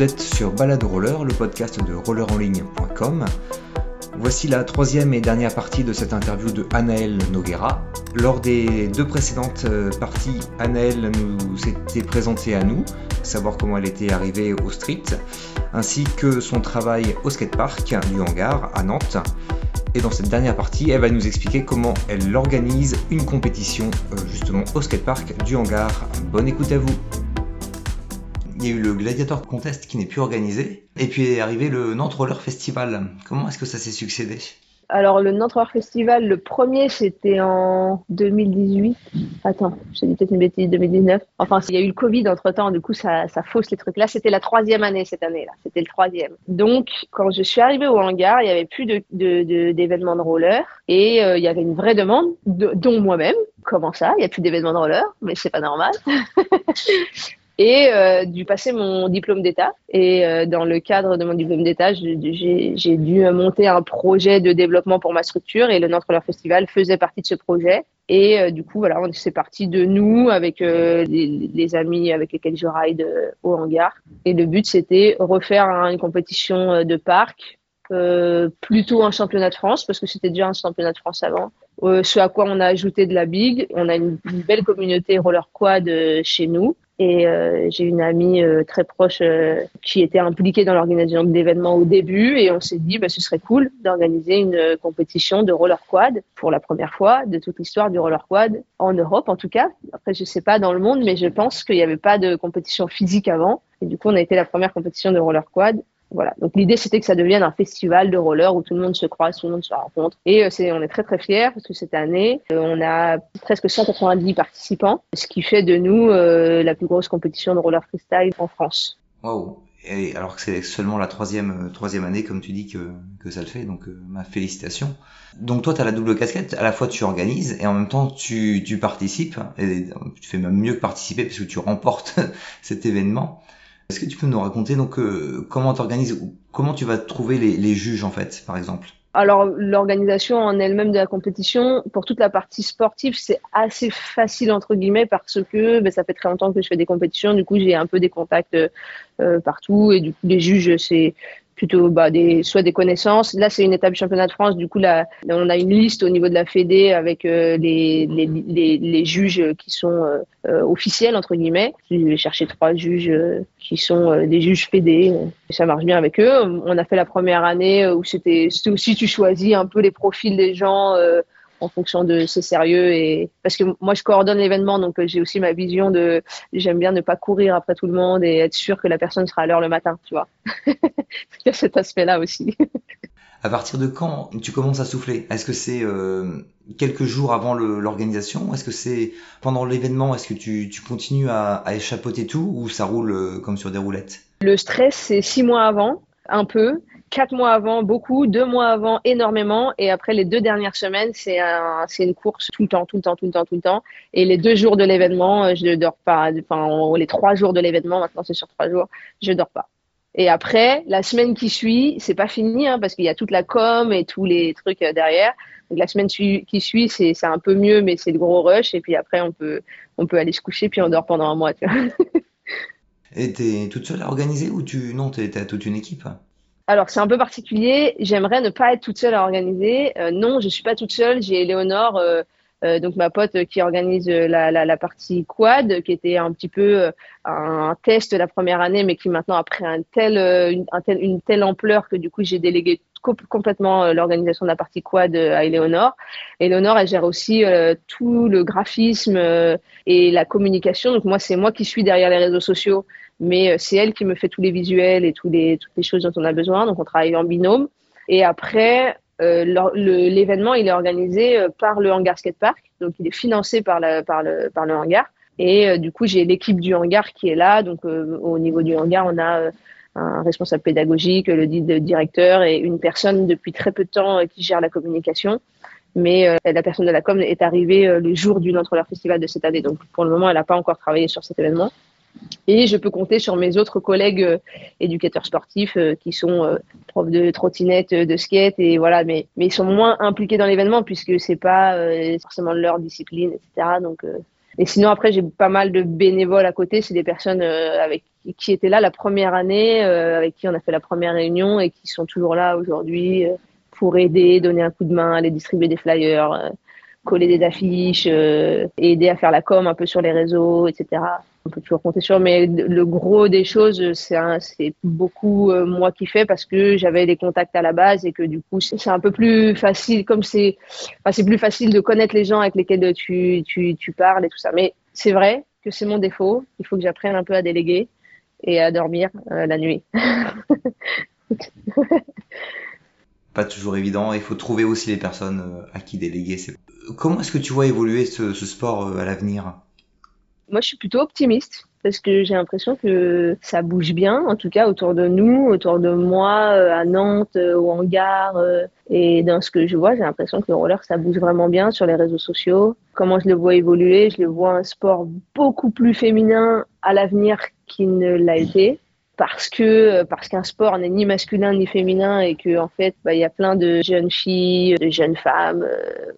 Vous êtes sur Balade Roller, le podcast de rollerenligne.com. Voici la troisième et dernière partie de cette interview de Anaël Noguera. Lors des deux précédentes euh, parties, Anaël nous s'était présentée à nous, savoir comment elle était arrivée au street, ainsi que son travail au skatepark du hangar à Nantes. Et dans cette dernière partie, elle va nous expliquer comment elle organise une compétition euh, justement au skatepark du hangar. Bonne écoute à vous il y a eu le Gladiator Contest qui n'est plus organisé, et puis est arrivé le Nantes Roller Festival. Comment est-ce que ça s'est succédé? Alors, le Nantes Roller Festival, le premier, c'était en 2018. Attends, j'ai dit peut-être une bêtise, 2019. Enfin, il y a eu le Covid entre temps, du coup, ça, fausse les trucs. Là, c'était la troisième année cette année-là. C'était le troisième. Donc, quand je suis arrivée au hangar, il n'y avait plus d'événements de, roller et euh, il y avait une vraie demande, dont moi-même. Comment ça? Il n'y a plus d'événements de roller, mais c'est pas normal. et euh, dû passer mon diplôme d'État. Et euh, dans le cadre de mon diplôme d'État, j'ai dû monter un projet de développement pour ma structure et le Nantes Roller Festival faisait partie de ce projet. Et euh, du coup, voilà, c'est parti de nous avec euh, les, amis avec lesquels je ride euh, au hangar. Et le but, c'était refaire une compétition de parc, plutôt un championnat de France, parce que c'était déjà un championnat de France avant. ce à quoi on a ajouté de la big. On a une belle communauté roller quad chez nous. Et euh, j'ai une amie euh, très proche euh, qui était impliquée dans l'organisation de l'événement au début. Et on s'est dit, bah, ce serait cool d'organiser une compétition de roller quad pour la première fois de toute l'histoire du roller quad en Europe, en tout cas. Après, je sais pas dans le monde, mais je pense qu'il n'y avait pas de compétition physique avant. Et du coup, on a été la première compétition de roller quad. Voilà. Donc l'idée c'était que ça devienne un festival de roller où tout le monde se croise, tout le monde se rencontre. Et euh, c'est, on est très très fiers parce que cette année euh, on a presque 190 participants, ce qui fait de nous euh, la plus grosse compétition de roller freestyle en France. Waouh et alors que c'est seulement la troisième troisième année, comme tu dis, que, que ça le fait, donc ma félicitation. Donc toi, tu as la double casquette, à la fois tu organises et en même temps tu, tu participes, et tu fais même mieux que participer parce que tu remportes cet événement. Est-ce que tu peux nous raconter donc euh, comment tu organises, comment tu vas trouver les, juges en fait, par exemple? Alors, l'organisation en elle-même de la compétition, pour toute la partie sportive, c'est assez facile, entre guillemets, parce que ben, ça fait très longtemps que je fais des compétitions. Du coup, j'ai un peu des contacts euh, partout. Et du coup, les juges, c'est plutôt bah, des, soit des connaissances. Là, c'est une étape championnat de France. Du coup, là, on a une liste au niveau de la Fédé avec euh, les, les, les, les, juges qui sont euh, euh, officiels, entre guillemets. Je vais chercher trois juges qui sont des juges Fédé. Ça marche bien avec eux. On a fait la première année où c'était aussi, tu choisis un peu les profils des gens en fonction de c'est sérieux et parce que moi je coordonne l'événement donc euh, j'ai aussi ma vision de j'aime bien ne pas courir après tout le monde et être sûr que la personne sera à l'heure le matin tu vois. Il y a cet aspect là aussi. À partir de quand tu commences à souffler? Est-ce que c'est euh, quelques jours avant l'organisation? Est-ce que c'est pendant l'événement? Est-ce que tu, tu continues à, à, échappoter tout ou ça roule euh, comme sur des roulettes? Le stress, c'est six mois avant, un peu quatre mois avant, beaucoup, deux mois avant, énormément. Et après, les deux dernières semaines, c'est un, une course tout le temps, tout le temps, tout le temps, tout le temps. Et les deux jours de l'événement, euh, je ne dors pas. Enfin, les trois jours de l'événement, maintenant c'est sur trois jours, je dors pas. Et après, la semaine qui suit, c'est pas fini, hein, parce qu'il y a toute la com et tous les trucs euh, derrière. Donc, la semaine qui suit, c'est, un peu mieux, mais c'est le gros rush. Et puis après, on peut, on peut aller se coucher, puis on dort pendant un mois. Tu vois. toute seule à organiser ou tu non, t'as toute une équipe alors, c'est un peu particulier. J'aimerais ne pas être toute seule à organiser. Euh, non, je suis pas toute seule. J'ai Léonore, euh, euh, donc ma pote qui organise la, partie quad, qui était un petit peu un test la première année, mais qui maintenant a pris une telle ampleur que du coup, j'ai délégué complètement l'organisation de la partie quad à Eleonore. Eleonore, elle gère aussi tout le graphisme et la communication. Donc moi, c'est moi qui suis derrière les réseaux sociaux mais euh, c'est elle qui me fait tous les visuels et tous les, toutes les choses dont on a besoin. Donc, on travaille en binôme. Et après, euh, l'événement, il est organisé euh, par le hangar skatepark. Donc, il est financé par, par, le, par le hangar. Et euh, du coup, j'ai l'équipe du hangar qui est là. Donc, au niveau du hangar, on a un responsable pédagogique, le directeur et une personne depuis très peu de temps qui gère la communication. Mais la personne de la com est arrivée le jour du Notre Festival de cette année. Donc, pour le moment, elle n'a pas encore travaillé sur cet événement. Et je peux compter sur mes autres collègues euh, éducateurs sportifs euh, qui sont euh, profs de trottinette, de skate, et voilà, mais, mais ils sont moins impliqués dans l'événement puisque c'est pas forcément leur discipline, etc. Donc, et sinon, après, j'ai pas mal de bénévoles à côté. C'est des personnes avec qui étaient là la première année, avec qui on a fait la première réunion et qui sont toujours là aujourd'hui pour aider, donner un coup de main, aller distribuer des flyers, coller des affiches, aider à faire la com un peu sur les réseaux, etc on peut toujours compter sur, mais le gros des choses, c'est beaucoup euh, moi qui fais parce que j'avais les contacts à la base et que du coup, c'est un peu plus facile, comme c'est enfin, c'est plus facile de connaître les gens avec lesquels tu parles et tout ça. Mais c'est vrai que c'est mon défaut. Il faut que j'apprenne un peu à déléguer et à dormir euh, la nuit. Pas toujours évident. Il faut trouver aussi les personnes euh, à qui déléguer. Comment est-ce que tu vois évoluer ce, sport à l'avenir? Moi, je suis plutôt optimiste parce que j'ai l'impression que ça bouge bien, en tout cas autour de nous, autour de moi, euh, à Nantes, euh, au hangar. Euh, et dans ce que je vois, j'ai l'impression que le roller, ça bouge vraiment bien sur les réseaux sociaux. Comment je le vois évoluer? Je le vois un sport beaucoup plus féminin à l'avenir qu'il ne l'a été. Parce que parce qu'un sport n'est ni masculin ni féminin et que en fait bah, il y a plein de jeunes filles, de jeunes femmes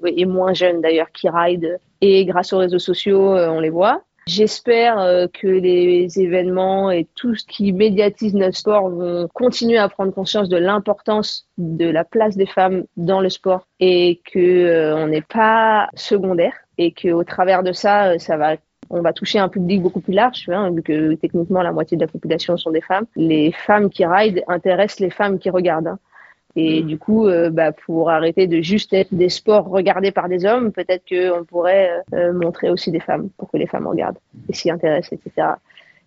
et moins jeunes d'ailleurs qui ride et grâce aux réseaux sociaux on les voit. J'espère euh, que les événements et tout ce qui médiatise notre sport vont continuer à prendre conscience de l'importance de la place des femmes dans le sport et que euh, on n'est pas secondaire et que au travers de ça, euh, ça va on va toucher un public beaucoup plus large, hein, vu que techniquement la moitié de la population sont des femmes. Les femmes qui ride intéressent les femmes qui regardent. Hein. Et mm. du coup, euh, bah, pour arrêter de juste être des sports regardés par des hommes, peut-être qu'on pourrait euh, montrer aussi des femmes pour que les femmes regardent et s'y intéressent, etc.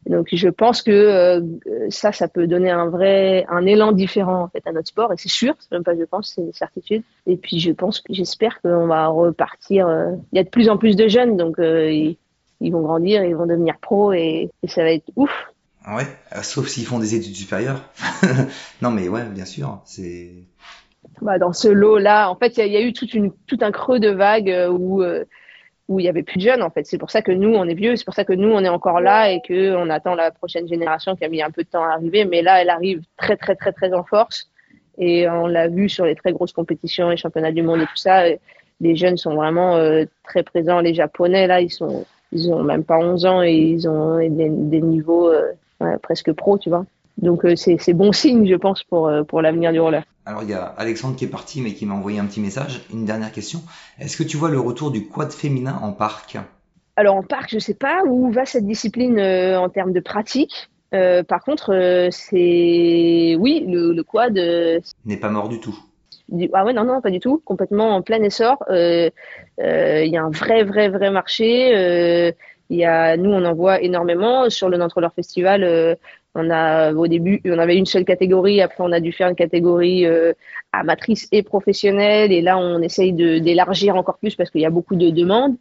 donc, je pense que euh, ça, ça peut donner un vrai, un élan différent en fait à notre sport. Et c'est sûr, c'est même pas je pense, c'est une certitude. Et puis, je pense, j'espère qu'on va repartir. Il y a de plus en plus de jeunes, donc ils, vont grandir, ils vont devenir pros et, et ça va être ouf. Ouais, euh, sauf s'ils font des études supérieures. non, mais ouais, bien sûr, c'est. Bah, dans ce lot-là, en fait, il y, a eu toute une, tout un creux de vague euh, où euh, où il y avait plus de jeunes. En fait, c'est pour ça que nous, on est vieux, c'est pour ça que nous, on est encore là et que on attend la prochaine génération qui a mis un peu de temps à arriver. Mais là, elle arrive très, très, très, très en force. Et on l'a vu sur les très grosses compétitions, les championnats du monde et tout ça. Les jeunes sont vraiment très présents. Les Japonais, là, ils sont, ils ont même pas 11 ans et ils ont des, des niveaux presque pro, tu vois. Donc euh, c'est bon signe, je pense, pour, euh, pour l'avenir du roller. Alors il y a Alexandre qui est parti, mais qui m'a envoyé un petit message. Une dernière question. Est-ce que tu vois le retour du quad féminin en parc? Alors en parc, je sais pas où va cette discipline euh, en termes de pratique. par contre, c'est oui, le, quad n'est pas mort du tout. Ah ouais, non, non, pas du tout. Complètement en plein essor. Il y a un vrai, vrai, vrai marché. Il y a, nous, on en voit énormément. Sur le Nantes Festival, euh, on a au début, on avait une seule catégorie. Après, on a dû faire une catégorie euh, amatrice et professionnelle. Et là, on essaye d'élargir encore plus parce qu'il y a beaucoup de demandes.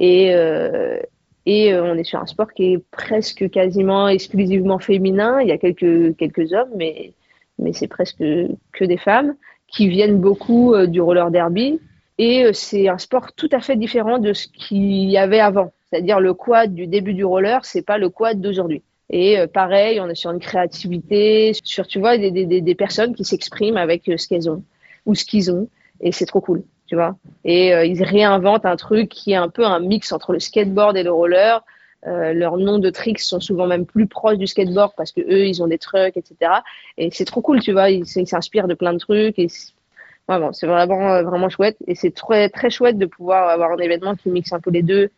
Et, euh, et on est sur un sport qui est presque quasiment exclusivement féminin. Il y a quelques, quelques hommes, mais, mais c'est presque que des femmes qui viennent beaucoup du roller derby. Et c'est un sport tout à fait différent de ce qu'il y avait avant. C'est-à-dire le quad du début du roller, c'est pas le quad d'aujourd'hui. Et euh, pareil, on est sur une créativité, sur tu vois des, des, des personnes qui s'expriment avec euh, ce qu'elles ont ou ce qu'ils ont, et c'est trop cool, tu vois. Et euh, ils réinventent un truc qui est un peu un mix entre le skateboard et le roller. Leurs noms de tricks sont souvent même plus proches du skateboard parce que eux, ils ont des trucs, etc. Et c'est trop cool, tu vois. Ils s'inspirent de plein de trucs et c'est vraiment vraiment chouette. Et c'est très très chouette de pouvoir avoir un événement qui mixe un peu les deux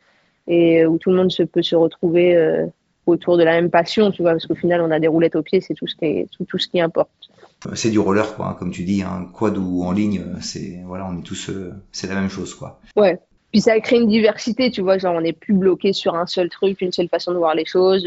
et euh, où tout le monde se, peut se retrouver euh, autour de la même passion, tu vois, parce qu'au final, on a des roulettes aux pieds, c'est tout ce qui tout, tout ce qui importe. C'est du roller, quoi, hein, comme tu dis, hein, quad ou en ligne, c'est voilà, on est tous, euh, c'est la même chose, quoi. Ouais. Puis ça crée une diversité, tu vois, genre on n'est plus bloqué sur un seul truc, une seule façon de voir les choses.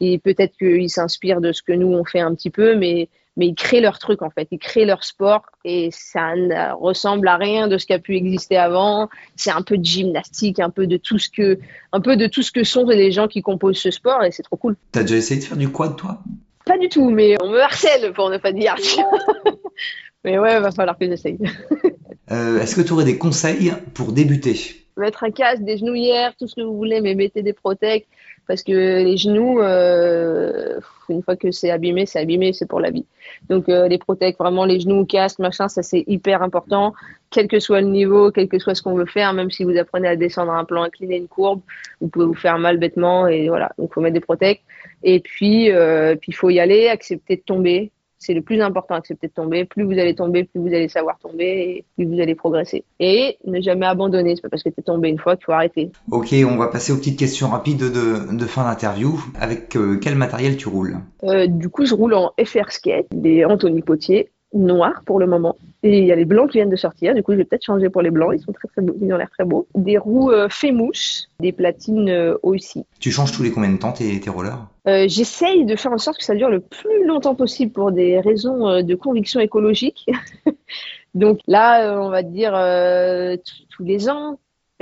Et peut-être qu'ils s'inspirent de ce que nous on fait un petit peu, mais mais ils créent leur truc en fait, ils créent leur sport et ça ne ressemble à rien de ce qui a pu exister avant. C'est un peu de gymnastique, un peu de tout ce que, un peu de tout ce que sont les gens qui composent ce sport et c'est trop cool. T'as déjà essayé de faire du quad toi? Pas du tout, mais on me harcèle pour ne pas dire. mais ouais, il va falloir que j'essaye. Euh, est-ce que tu aurais des conseils pour débuter? Mettre un casque, des genouillères, tout ce que vous voulez, mais mettez des protèques parce que les genoux, euh, une fois que c'est abîmé, c'est abîmé, c'est pour la vie. Donc euh, les protèques, vraiment les genoux, casque, machin, ça c'est hyper important, quel que soit le niveau, quel que soit ce qu'on veut faire, même si vous apprenez à descendre un plan incliné, une courbe, vous pouvez vous faire mal bêtement et voilà. Donc faut mettre des protèques. Et puis, euh, puis il faut y aller, accepter de tomber, c'est le plus important, accepter de tomber. Plus vous allez tomber, plus vous allez savoir tomber et plus vous allez progresser. Et ne jamais abandonner. C'est pas parce que tu es tombé une fois qu'il faut arrêter. Ok, on va passer aux petites questions rapides de, fin d'interview. Avec euh, quel matériel tu roules? Euh, Du coup, je roule en FR Skate, des Anthony Potier noirs pour le moment. Et il y a les blancs qui viennent de sortir. Du coup, je vais peut-être changer pour les blancs. Ils sont très très beaux. Ils ont l'air très beaux. Des roues euh, des platines euh, aussi. Tu changes tous les combien de temps tes, tes rollers? Euh, J'essaye de faire en sorte que ça dure le plus longtemps possible pour des raisons euh, de conviction écologique. Donc là, on va dire tous les ans,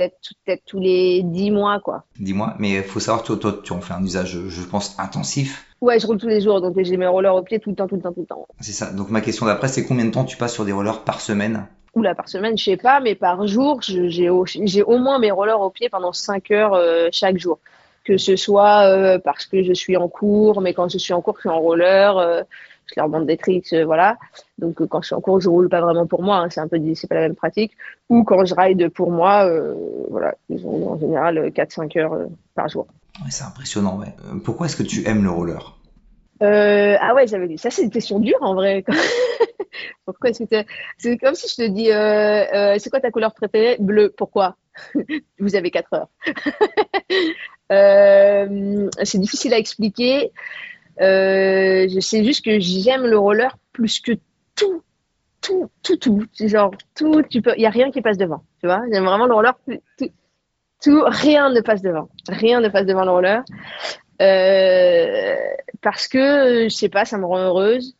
peut-être tous les 10 mois, quoi. 10 mois, mais il faut savoir, toi, toi, tu en fais un usage, je pense, intensif. Ouais, je roule tous les jours, donc j'ai mes rollers au pied tout le temps, tout le temps, tout le temps. C'est ça. Donc ma question d'après, c'est combien de temps tu passes sur des rollers par semaine? Oula, par semaine, je sais pas, mais par jour, j'ai au, au, moins mes rollers au pied pendant 5 heures euh, chaque jour. Que ce soit euh, parce que je suis en cours, mais quand je suis en cours, je suis en roller. Euh, je leur montre des tricks, euh, voilà. Donc euh, quand je suis en cours, je roule pas vraiment pour moi, hein, c'est un peu c'est pas la même pratique. Ou quand je ride pour moi, euh, voilà, ils ont en général 4-5 heures par jour. c'est impressionnant, ouais. Pourquoi est-ce que tu aimes le roller? Ah ouais, j'avais dit ça, c'est une question dure en vrai. Pourquoi est-ce que c'est comme si je te dis, c'est quoi ta couleur préférée? Bleu. Pourquoi? Vous avez 4 heures. c'est difficile à expliquer. Euh, sais juste que j'aime le roller plus que tout, tout, tout, tout. Genre, tout, il n'y a rien qui passe devant. Tu vois, j'aime vraiment le roller. Tout, rien ne passe devant. Rien ne passe devant le roller. Euh, parce que, je sais pas, ça me rend heureuse.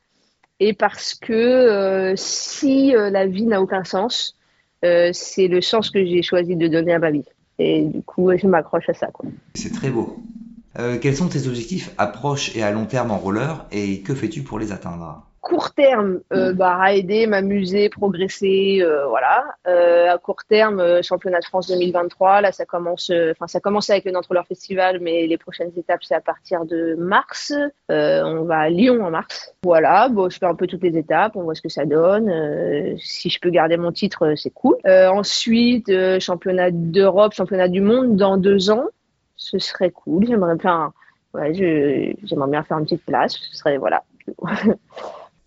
Et parce que euh, si la vie n'a aucun sens, c'est le sens que j'ai choisi de donner à ma vie. Et du coup, je m'accroche à ça. C'est très beau. Euh, quels sont tes objectifs à proche et à long terme en roller et que fais-tu pour les atteindre? Court terme, euh, bah, aider, m'amuser, progresser, euh, voilà. Euh, à court terme, championnat de France 2023, là ça commence, enfin ça commence avec le Nantes Festival, mais les prochaines étapes c'est à partir de mars. on va à Lyon en mars. Voilà, bon, je fais un peu toutes les étapes, on voit ce que ça donne. si je peux garder mon titre, c'est cool. ensuite, championnat d'Europe, championnat du monde dans deux ans ce serait cool. J'aimerais bien, ouais, j'aimerais bien faire une petite place. Ce serait, voilà.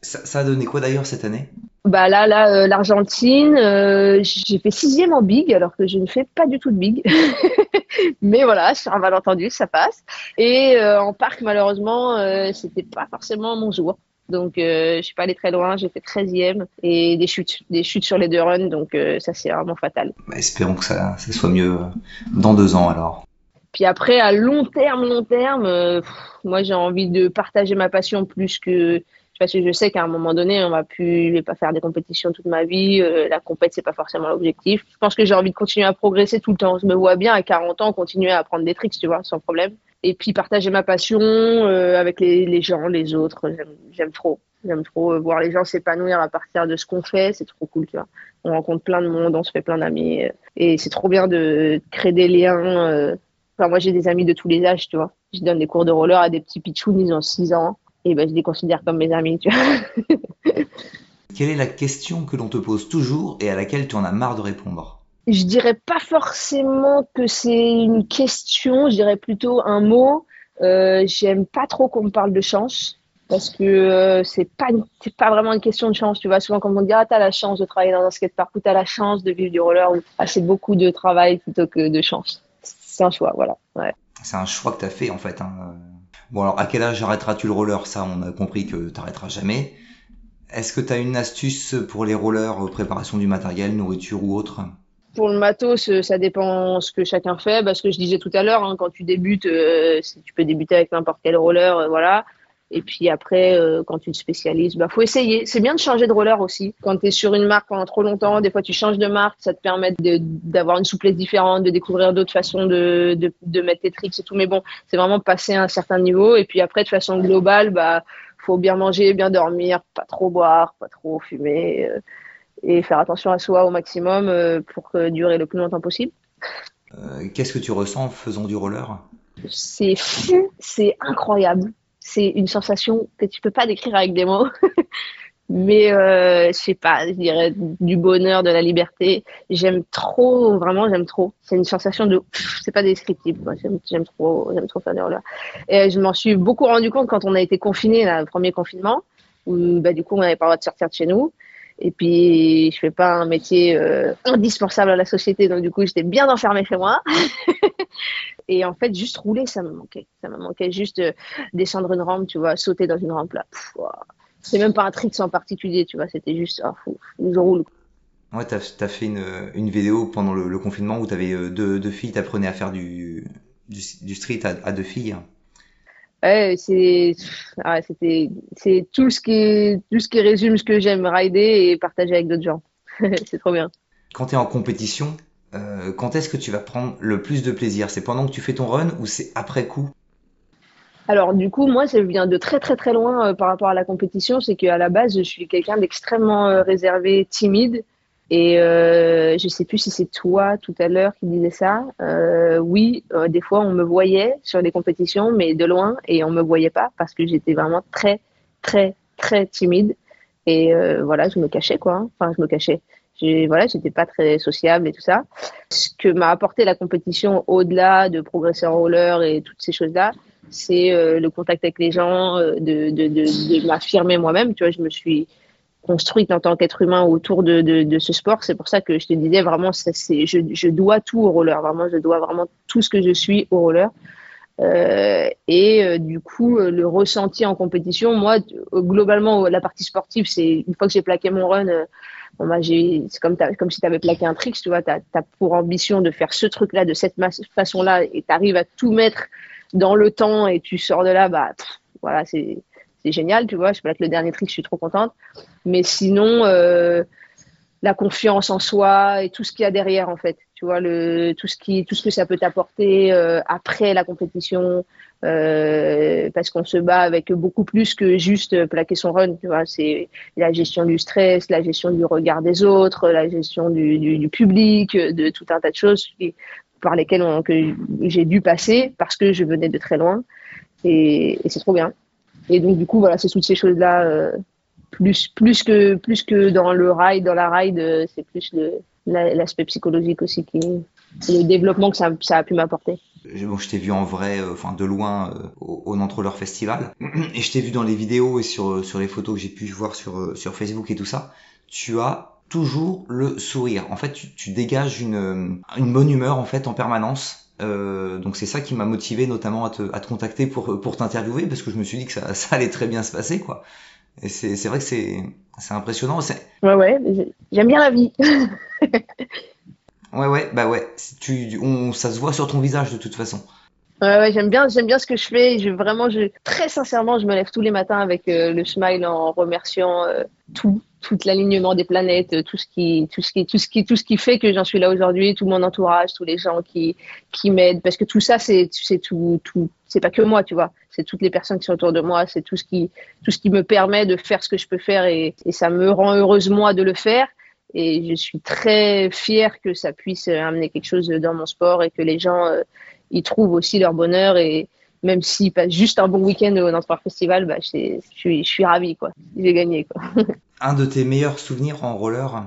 ça, a donné quoi d'ailleurs cette année? Bah là, là, euh, l'Argentine, euh, j'ai fait sixième en big, alors que je ne fais pas du tout de big. Mais voilà, sur un malentendu, ça passe. Et euh, en parc, malheureusement, c'était pas forcément mon jour. Donc, je suis pas allée très loin. J'ai fait 13e et des chutes, des chutes sur les deux runs. Donc, ça, c'est vraiment fatal. Bah, espérons que ça, ça, soit mieux dans deux ans alors. Puis après, à long terme, long terme, euh, moi j'ai envie de partager ma passion plus que parce que je sais qu'à un moment donné, on va plus, je vais pas faire des compétitions toute ma vie. Euh, la compète, c'est pas forcément l'objectif. Je pense que j'ai envie de continuer à progresser tout le temps. Je me vois bien à 40 ans continuer à apprendre des tricks, tu vois, sans problème. Et puis partager ma passion euh, avec les, les, gens, les autres. J'aime trop. J'aime trop voir les gens s'épanouir à partir de ce qu'on fait. C'est trop cool, tu vois. On rencontre plein de monde, on se fait plein d'amis. Et c'est trop bien de créer des liens moi, j'ai des amis de tous les âges, tu vois. Je donne des cours de roller à des petits pitchouns, ils ont 6 ans, et ben, je les considère comme mes amis, tu vois. Quelle est la question que l'on te pose toujours et à laquelle tu en as marre de répondre? Je dirais pas forcément que c'est une question, je dirais plutôt un mot. Euh, J'aime pas trop qu'on me parle de chance parce que euh, c'est pas c'est pas vraiment une question de chance tu vois souvent quand on dit ah t'as la chance de travailler dans un skatepark ou t'as la chance de vivre du roller ou ah, c'est beaucoup de travail plutôt que de chance c'est un choix, voilà. C'est un choix que tu as fait en fait. Hein. Bon alors à quel âge arrêteras-tu le roller? Ça on a compris que tu n'arrêteras jamais. Est-ce que tu as une astuce pour les rollers, euh, préparation du matériel, nourriture ou autre? Pour le matos, euh, ça dépend ce que chacun fait. Parce que je disais tout à l'heure, hein, quand tu débutes, euh, tu peux débuter avec n'importe quel roller, voilà. Et puis après, euh, quand tu te spécialises, bah faut essayer. C'est bien de changer de roller aussi. Quand tu es sur une marque pendant trop longtemps, des fois tu changes de marque, ça te permet d'avoir une souplesse différente, de découvrir d'autres façons de, de, de, mettre tes tricks et tout. Mais bon, c'est vraiment passer à un certain niveau. Et puis après, de façon globale, bah faut bien manger, bien dormir, pas trop boire, pas trop fumer euh, et faire attention à soi au maximum euh, pour durer le plus longtemps possible. Qu'est-ce que tu ressens en faisant du roller? C'est fou, c'est incroyable. C'est une sensation que tu peux pas décrire avec des mots. mais euh, je sais pas, je dirais du bonheur, de la liberté. J'aime trop, vraiment, j'aime trop. C'est une sensation de, c'est pas descriptible. J'aime trop, trop faire des rollers. Et je m'en suis beaucoup rendu compte quand on a été confiné, le premier confinement, où bah, du coup on n'avait pas le droit de sortir de chez nous. Et puis, je fais pas un métier euh, indispensable à la société, donc du coup, j'étais bien enfermée chez moi. et en fait, juste rouler, ça me manquait. Ça me manquait juste descendre une rampe, tu vois, sauter dans une rampe là. C'est même pas un trick en particulier, tu vois, c'était juste, oh, fou, je roule. Ouais, t'as as fait une, une, vidéo pendant le, confinement où t'avais euh, deux, deux filles, t'apprenais à faire du, du, street à, deux filles. Ouais, c'est ah, c'était c'est tout ce qui tout ce qui résume ce que j'aime rider et partager avec d'autres gens. c'est trop bien. Quand tu es en compétition, euh, quand est-ce que tu vas prendre le plus de plaisir? C'est pendant que tu fais ton run ou c'est après coup? Alors du coup, moi, ça vient de très très très loin euh, par rapport à la compétition. C'est qu'à la base, je suis quelqu'un d'extrêmement euh, réservé, timide. Et je sais plus si c'est toi tout à l'heure qui disais ça. Oui, des fois, on me voyait sur des compétitions, mais de loin, et on me voyait pas parce que j'étais vraiment très très très timide. Et voilà, je me cachais quoi. Hein. Enfin, je me cachais. Voilà, j'étais pas très sociable et tout ça. Ce que m'a apporté la compétition, au-delà de progresser en roller et toutes ces choses-là, c'est euh, le contact avec les gens, euh, de, de, m'affirmer moi-même. Tu vois, je me suis construite en tant qu'être humain autour de, de, ce sport. C'est pour ça que je te disais vraiment, ça, je, je, dois tout au roller. Vraiment, je dois vraiment tout ce que je suis au roller. Euh, et euh, du coup, le ressenti en compétition, moi, globalement, la partie sportive, c'est une fois que j'ai plaqué mon run, bon, bah, c'est comme, si tu avais plaqué un trick, tu vois, tu as, pour ambition de faire ce truc-là de cette façon-là et tu arrives à tout mettre dans le temps et tu sors de là, bah voilà, c'est génial, tu vois. Je que le dernier trick, je suis trop contente. Mais sinon, euh, la confiance en soi et tout ce qu'il y a derrière, en fait. Le, tout, ce qui, tout ce que ça peut t'apporter euh, après la compétition, euh, parce qu'on se bat avec beaucoup plus que juste plaquer son run. Tu vois, c'est la gestion du stress, la gestion du regard des autres, la gestion du, du, public, de tout un tas de choses par lesquels j'ai dû passer parce que je venais de très loin. Et, c'est trop bien. Et donc, du coup, voilà, c'est toutes ces choses-là. Euh, plus, plus, que, plus que dans le ride, dans la ride, euh, c'est plus l'aspect psychologique aussi qui le développement que ça, a pu m'apporter. Bon, je t'ai vu en vrai, euh, enfin de loin, au, au Nantroleur Festival, et je t'ai vu dans les vidéos et sur, sur les photos que j'ai pu voir sur, sur Facebook et tout ça. Tu as toujours le sourire. En fait, tu, dégages une, une, bonne humeur en fait en permanence. Euh, donc c'est ça qui m'a motivé notamment à te, à te, contacter pour, pour t'interviewer parce que je me suis dit que ça, ça allait très bien se passer quoi. Et c'est vrai que c'est impressionnant. Ouais ouais, j'aime bien la vie. ouais ouais bah ouais, tu, on, ça se voit sur ton visage de toute façon. Ouais, ouais j'aime bien, j'aime bien ce que je fais. Je, vraiment, je, très sincèrement, je me lève tous les matins avec euh, le smile en remerciant euh, tout, tout l'alignement des planètes, tout ce qui, tout ce qui, tout ce qui, tout ce qui fait que j'en suis là aujourd'hui, tout mon entourage, tous les gens qui, qui m'aident, parce que tout ça, c'est, c'est tout, tout, c'est pas que moi, tu vois, c'est toutes les personnes qui sont autour de moi, c'est tout ce qui, tout ce qui me permet de faire ce que je peux faire et, et ça me rend heureuse moi de le faire. Et je suis très fière que ça puisse amener quelque chose dans mon sport et que les gens y trouvent aussi leur bonheur et, même si pas juste un bon week-end au Nantes Festival, bah, je, suis, je suis ravie, quoi. J'ai gagné, quoi. un de tes meilleurs souvenirs en roller?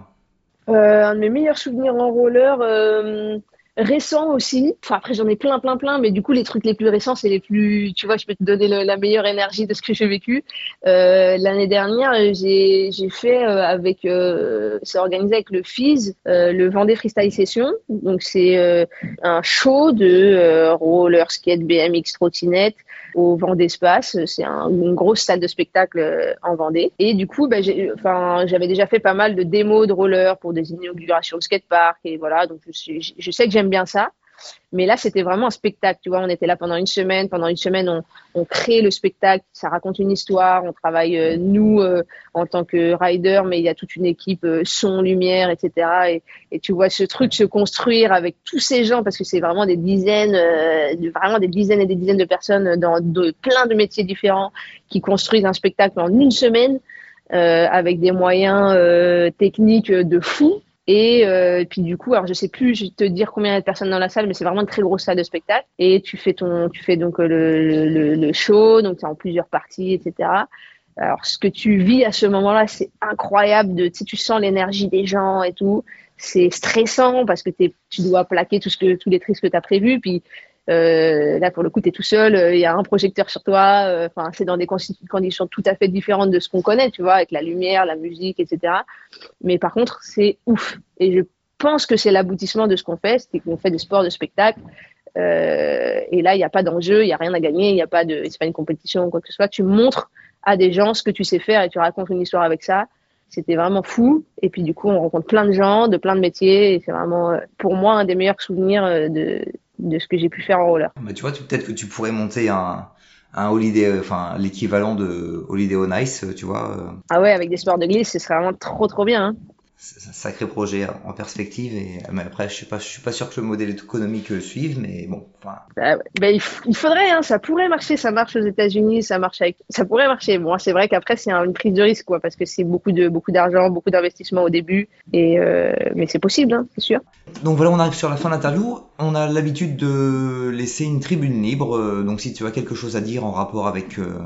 Euh, Un de mes meilleurs souvenirs en roller, euh, récents aussi. Enfin, après, j'en ai plein, plein, plein, mais du coup, les trucs les plus récents, c'est les plus. Tu vois, je peux te donner la meilleure énergie de ce que j'ai vécu. Euh, L'année dernière, j'ai fait euh, avec. Euh, c'est organisé avec le FIS, euh, le Vendée Freestyle Session. Donc, c'est euh, un show de roller, skate, BMX, trottinette au Vendée Espace. C'est un, une grosse salle de spectacle en Vendée. Et du coup, bah, j'avais déjà fait pas mal de démos de roller pour des inaugurations de skatepark. Et voilà, donc je sais que j'aime bien ça. Mais là, c'était vraiment un spectacle. Tu vois, on était là pendant une semaine. Pendant une semaine, on, crée le spectacle. Ça raconte une histoire. On travaille, euh, nous, euh, en tant que rider, mais il y a toute une équipe euh, son, lumière, etc. Et, tu vois ce truc se construire avec tous ces gens, parce que c'est vraiment des dizaines, vraiment des dizaines et des dizaines de personnes dans plein de métiers différents qui construisent un spectacle en une semaine avec des moyens techniques de fou Et, euh, puis du coup, alors je sais plus, te dire combien il y a de personnes dans la salle, mais c'est vraiment une très grosse salle de spectacle. Et tu fais ton, tu fais donc le, le, le show, donc c'est en plusieurs parties, etc. Alors ce que tu vis à ce moment-là, c'est incroyable. De, tu, tu sens l'énergie des gens et tout. C'est stressant parce que tu dois plaquer tout ce que, tous les tristes que tu as prévus. Puis euh, là, pour le coup, tu es tout seul, il y a un projecteur sur toi. euh, c'est dans des con- conditions tout à fait différentes de ce qu'on connaît, tu vois, avec la lumière, la musique, etc. Mais par contre, c'est ouf. Et je pense que c'est l'aboutissement de ce qu'on fait, c'est qu'on fait des sports de spectacle. Euh, et là, il n'y a pas d'enjeu, il n'y a rien à gagner, il n'y a pas de, c'est pas une compétition ou quoi que ce soit. Tu montres à des gens ce que tu sais faire et tu racontes une histoire avec ça. C'était vraiment fou. Et puis du coup, on rencontre plein de gens, de plein de métiers. Et c'est vraiment, euh, pour moi, un des meilleurs souvenirs euh, de, de ce que j'ai pu faire en roller. Bah, tu vois, peut-être que tu pourrais monter un, un holiday, enfin l'équivalent de Holiday on Ice, tu vois. euh, Ah ouais, avec des sports de glisse, ce serait vraiment trop trop bien. hein. C'est un sacré projet en perspective. Et mais après, je suis pas, je suis pas sûr que le modèle économique euh, suive, mais bon, enfin, Bah. Bah, il, faudrait, hein, ça pourrait marcher, ça marche aux États-Unis, ça marche avec, ça pourrait marcher. Bon, c'est vrai qu'après c'est un- une prise de risque, quoi, parce que c'est beaucoup de beaucoup d'argent, beaucoup d'investissement au début, et euh, mais c'est possible, hein, c'est sûr. Donc voilà, on arrive sur la fin de l'interview. On a l'habitude de laisser une tribune libre. euh, donc si tu as quelque chose à dire en rapport avec euh,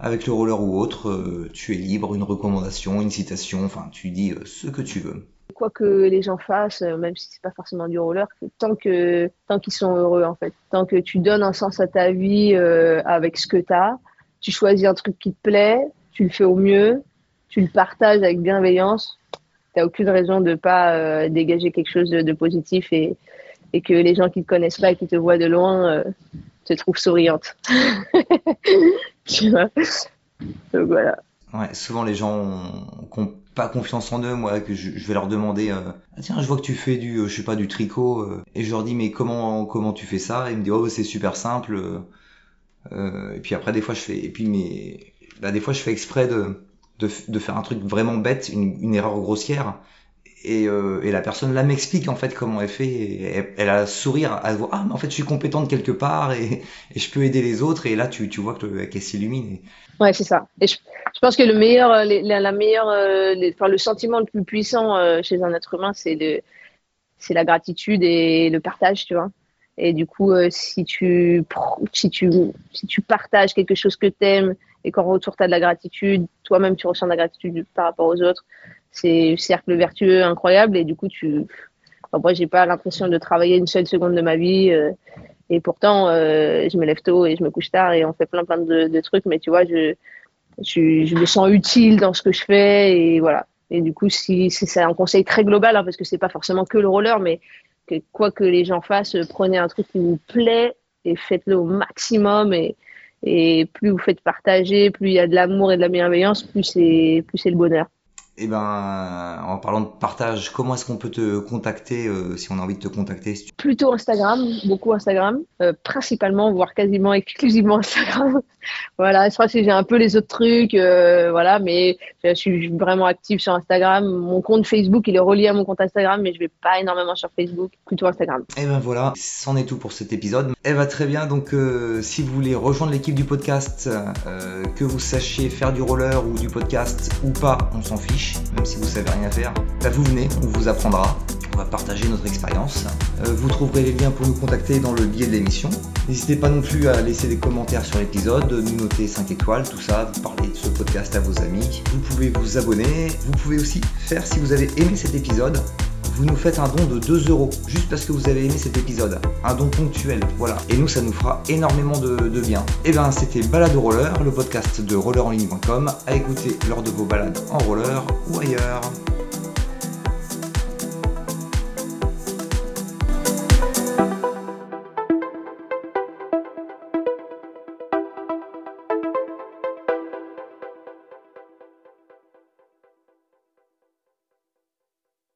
avec le roller ou autre, euh, tu es libre. Une recommandation, une citation, enfin tu dis euh, ce que tu veux. Quoi que les gens fassent, euh, même si c'est pas forcément du roller, tant qu'ils sont heureux en fait, tant que tu donnes un sens à ta vie avec ce que tu as, tu choisis un truc qui te plaît, tu le fais au mieux, tu le partages avec bienveillance, t'as aucune raison de pas dégager quelque chose de, positif et, que les gens qui te connaissent pas et qui te voient de loin te trouvent souriante. souvent les gens ont, ont pas confiance en eux. Moi, que je, vais leur demander, euh, ah, tiens, je vois que tu fais du, euh, je pas, du tricot, euh, et je leur dis, mais comment comment tu fais ça? Et ils me disent, oh, c'est super simple. et puis après, des fois, je fais, et puis mais, des fois, je fais exprès de de, faire un truc vraiment bête, une erreur grossière. Et, euh, et la personne là m'explique en fait comment elle fait. Elle, a le sourire, elle voit ah mais en fait je suis compétente quelque part et, je peux aider les autres. Et là tu, tu vois que le- qu'elle s'illumine. Ouais, c'est ça. Et je, je pense que le meilleur, euh, la, meilleure, euh, enfin, le sentiment le plus puissant chez un être humain, c'est la gratitude et le partage, tu vois. Et du coup, si tu, si tu, si tu partages quelque chose que t'aimes et qu'en retour t'as de la gratitude, toi-même tu ressens de la gratitude par rapport aux autres, c'est cercle vertueux incroyable. Et du coup, tu, moi, j'ai pas l'impression de travailler une seule seconde de ma vie. euh, et pourtant, euh, je me lève tôt et je me couche tard et on fait plein plein de, trucs. Mais tu vois, je, je, me sens utile dans ce que je fais et voilà. Et du coup, si, c'est un conseil très global, hein, parce que c'est pas forcément que le roller, mais que quoi que les gens fassent, prenez un truc qui vous plaît et faites-le au maximum. Et, et plus vous faites partager, plus il y a de l'amour et de la bienveillance, plus c'est plus c'est le bonheur. Eh ben, en parlant de partage, comment est-ce qu'on peut te contacter euh, si on a envie de te contacter si tu- Plutôt Instagram, beaucoup Instagram, euh, principalement, voire quasiment exclusivement Instagram. voilà, je crois que j'ai un peu les autres trucs, euh, voilà, mais je suis vraiment active sur Instagram. Mon compte Facebook, il est relié à mon compte Instagram, mais je vais pas énormément sur Facebook, plutôt Instagram. Eh ben voilà, c'en est tout pour cet épisode. Eh ben très bien, donc si vous voulez rejoindre l'équipe du podcast, que vous sachiez faire du roller ou du podcast ou pas, on s'en fiche, même si vous savez rien faire, bah vous venez, on vous apprendra. On va partager notre expérience. Euh, vous trouverez les liens pour nous contacter dans le billet de l'émission. N'hésitez pas non plus à laisser des commentaires sur l'épisode, nous noter 5 étoiles, tout ça, vous parler de ce podcast à vos amis. Vous pouvez vous abonner. Vous pouvez aussi faire, si vous avez aimé cet épisode, vous nous faites un don de 2 euros, juste parce que vous avez aimé cet épisode. Un don ponctuel, voilà. Et nous, ça nous fera énormément de, bien. Et ben, c'était Balade au roller, le podcast de rollerenligne.com, à écouter lors de vos balades en roller ou ailleurs.